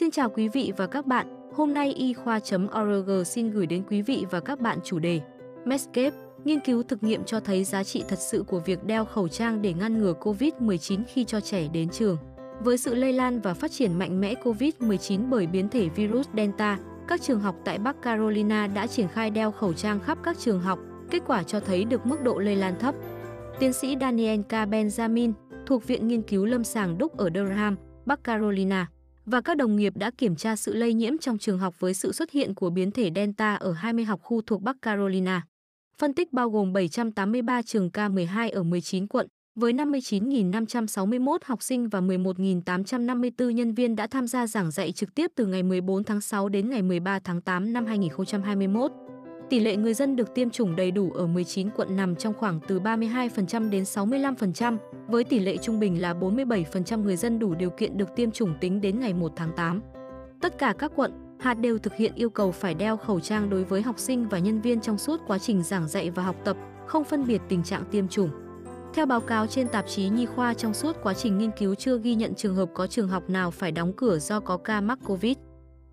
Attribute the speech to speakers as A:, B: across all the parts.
A: Xin chào quý vị và các bạn, hôm nay y khoa.org xin gửi đến quý vị và các bạn chủ đề Medscape, nghiên cứu thực nghiệm cho thấy giá trị thật sự của việc đeo khẩu trang để ngăn ngừa COVID-19 khi cho trẻ đến trường. Với sự lây lan và phát triển mạnh mẽ COVID-19 bởi biến thể virus Delta, các trường học tại Bắc Carolina đã triển khai đeo khẩu trang khắp các trường học, kết quả cho thấy được mức độ lây lan thấp. Tiến sĩ Daniel K. Benjamin, thuộc Viện Nghiên cứu Lâm sàng Đúc ở Durham, Bắc Carolina, và các đồng nghiệp đã kiểm tra sự lây nhiễm trong trường học với sự xuất hiện của biến thể Delta ở 20 học khu thuộc Bắc Carolina. Phân tích bao gồm 783 trường K12 ở 19 quận, với 59.561 học sinh và 11.854 nhân viên đã tham gia giảng dạy trực tiếp từ ngày 14 tháng 6 đến ngày 13 tháng 8 năm 2021. Tỷ lệ người dân được tiêm chủng đầy đủ ở 19 quận nằm trong khoảng từ 32% đến 65%, với tỷ lệ trung bình là 47% người dân đủ điều kiện được tiêm chủng tính đến ngày 1 tháng 8. Tất cả các quận, hạt đều thực hiện yêu cầu phải đeo khẩu trang đối với học sinh và nhân viên trong suốt quá trình giảng dạy và học tập, không phân biệt tình trạng tiêm chủng. Theo báo cáo trên tạp chí Nhi khoa trong suốt quá trình nghiên cứu chưa ghi nhận trường hợp có trường học nào phải đóng cửa do có ca mắc COVID.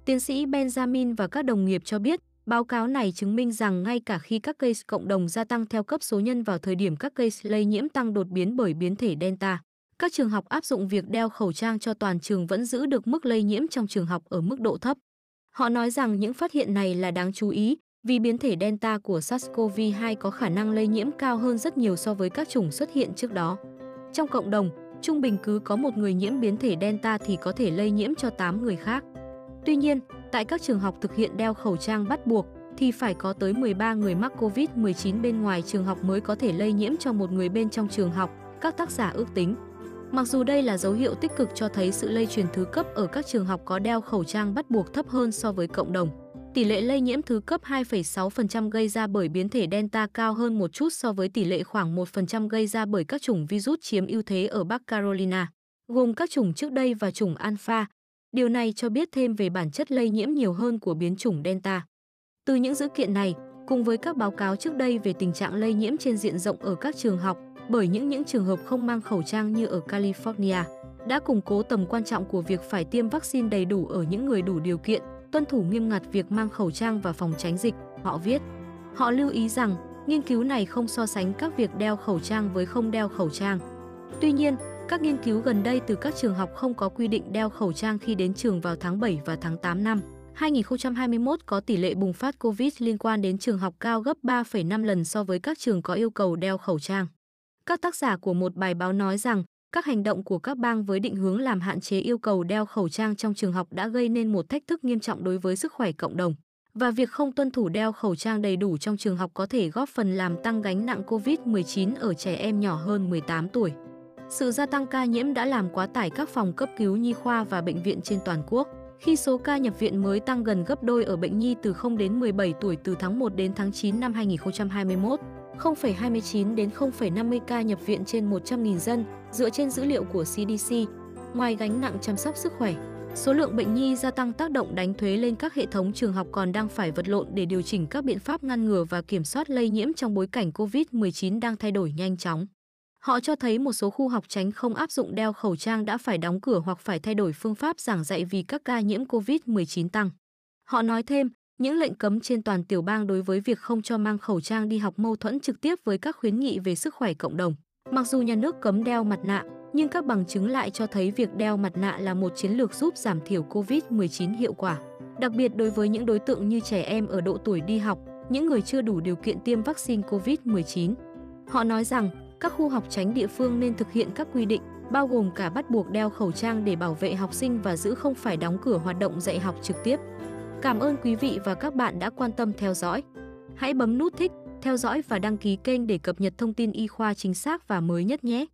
A: Tiến sĩ Benjamin và các đồng nghiệp cho biết, báo cáo này chứng minh rằng ngay cả khi các case cộng đồng gia tăng theo cấp số nhân vào thời điểm các case lây nhiễm tăng đột biến bởi biến thể Delta, các trường học áp dụng việc đeo khẩu trang cho toàn trường vẫn giữ được mức lây nhiễm trong trường học ở mức độ thấp. Họ nói rằng những phát hiện này là đáng chú ý vì biến thể Delta của SARS-CoV-2 có khả năng lây nhiễm cao hơn rất nhiều so với các chủng xuất hiện trước đó. Trong cộng đồng, trung bình cứ có một người nhiễm biến thể Delta thì có thể lây nhiễm cho 8 người khác. Tuy nhiên, tại các trường học thực hiện đeo khẩu trang bắt buộc thì phải có tới 13 người mắc COVID-19 bên ngoài trường học mới có thể lây nhiễm cho một người bên trong trường học, các tác giả ước tính. Mặc dù đây là dấu hiệu tích cực cho thấy sự lây truyền thứ cấp ở các trường học có đeo khẩu trang bắt buộc thấp hơn so với cộng đồng. Tỷ lệ lây nhiễm thứ cấp 2,6% gây ra bởi biến thể Delta cao hơn một chút so với tỷ lệ khoảng 1% gây ra bởi các chủng virus chiếm ưu thế ở Bắc Carolina, gồm các chủng trước đây và chủng Alpha. Điều này cho biết thêm về bản chất lây nhiễm nhiều hơn của biến chủng Delta. Từ những dữ kiện này, cùng với các báo cáo trước đây về tình trạng lây nhiễm trên diện rộng ở các trường học bởi những những trường hợp không mang khẩu trang như ở California, đã củng cố tầm quan trọng của việc phải tiêm vaccine đầy đủ ở những người đủ điều kiện tuân thủ nghiêm ngặt việc mang khẩu trang và phòng tránh dịch, họ viết. Họ lưu ý rằng, nghiên cứu này không so sánh các việc đeo khẩu trang với không đeo khẩu trang. Tuy nhiên, các nghiên cứu gần đây từ các trường học không có quy định đeo khẩu trang khi đến trường vào tháng 7 và tháng 8 năm 2021 có tỷ lệ bùng phát COVID liên quan đến trường học cao gấp 3,5 lần so với các trường có yêu cầu đeo khẩu trang. Các tác giả của một bài báo nói rằng các hành động của các bang với định hướng làm hạn chế yêu cầu đeo khẩu trang trong trường học đã gây nên một thách thức nghiêm trọng đối với sức khỏe cộng đồng. Và việc không tuân thủ đeo khẩu trang đầy đủ trong trường học có thể góp phần làm tăng gánh nặng COVID-19 ở trẻ em nhỏ hơn 18 tuổi. Sự gia tăng ca nhiễm đã làm quá tải các phòng cấp cứu nhi khoa và bệnh viện trên toàn quốc, khi số ca nhập viện mới tăng gần gấp đôi ở bệnh nhi từ 0 đến 17 tuổi từ tháng 1 đến tháng 9 năm 2021. 0,29 đến 0,50 ca nhập viện trên 100.000 dân dựa trên dữ liệu của CDC. Ngoài gánh nặng chăm sóc sức khỏe, số lượng bệnh nhi gia tăng tác động đánh thuế lên các hệ thống trường học còn đang phải vật lộn để điều chỉnh các biện pháp ngăn ngừa và kiểm soát lây nhiễm trong bối cảnh COVID-19 đang thay đổi nhanh chóng. Họ cho thấy một số khu học tránh không áp dụng đeo khẩu trang đã phải đóng cửa hoặc phải thay đổi phương pháp giảng dạy vì các ca nhiễm COVID-19 tăng. Họ nói thêm, những lệnh cấm trên toàn tiểu bang đối với việc không cho mang khẩu trang đi học mâu thuẫn trực tiếp với các khuyến nghị về sức khỏe cộng đồng. Mặc dù nhà nước cấm đeo mặt nạ, nhưng các bằng chứng lại cho thấy việc đeo mặt nạ là một chiến lược giúp giảm thiểu COVID-19 hiệu quả. Đặc biệt đối với những đối tượng như trẻ em ở độ tuổi đi học, những người chưa đủ điều kiện tiêm vaccine COVID-19. Họ nói rằng các khu học tránh địa phương nên thực hiện các quy định, bao gồm cả bắt buộc đeo khẩu trang để bảo vệ học sinh và giữ không phải đóng cửa hoạt động dạy học trực tiếp. Cảm ơn quý vị và các bạn đã quan tâm theo dõi. Hãy bấm nút thích, theo dõi và đăng ký kênh để cập nhật thông tin y khoa chính xác và mới nhất nhé.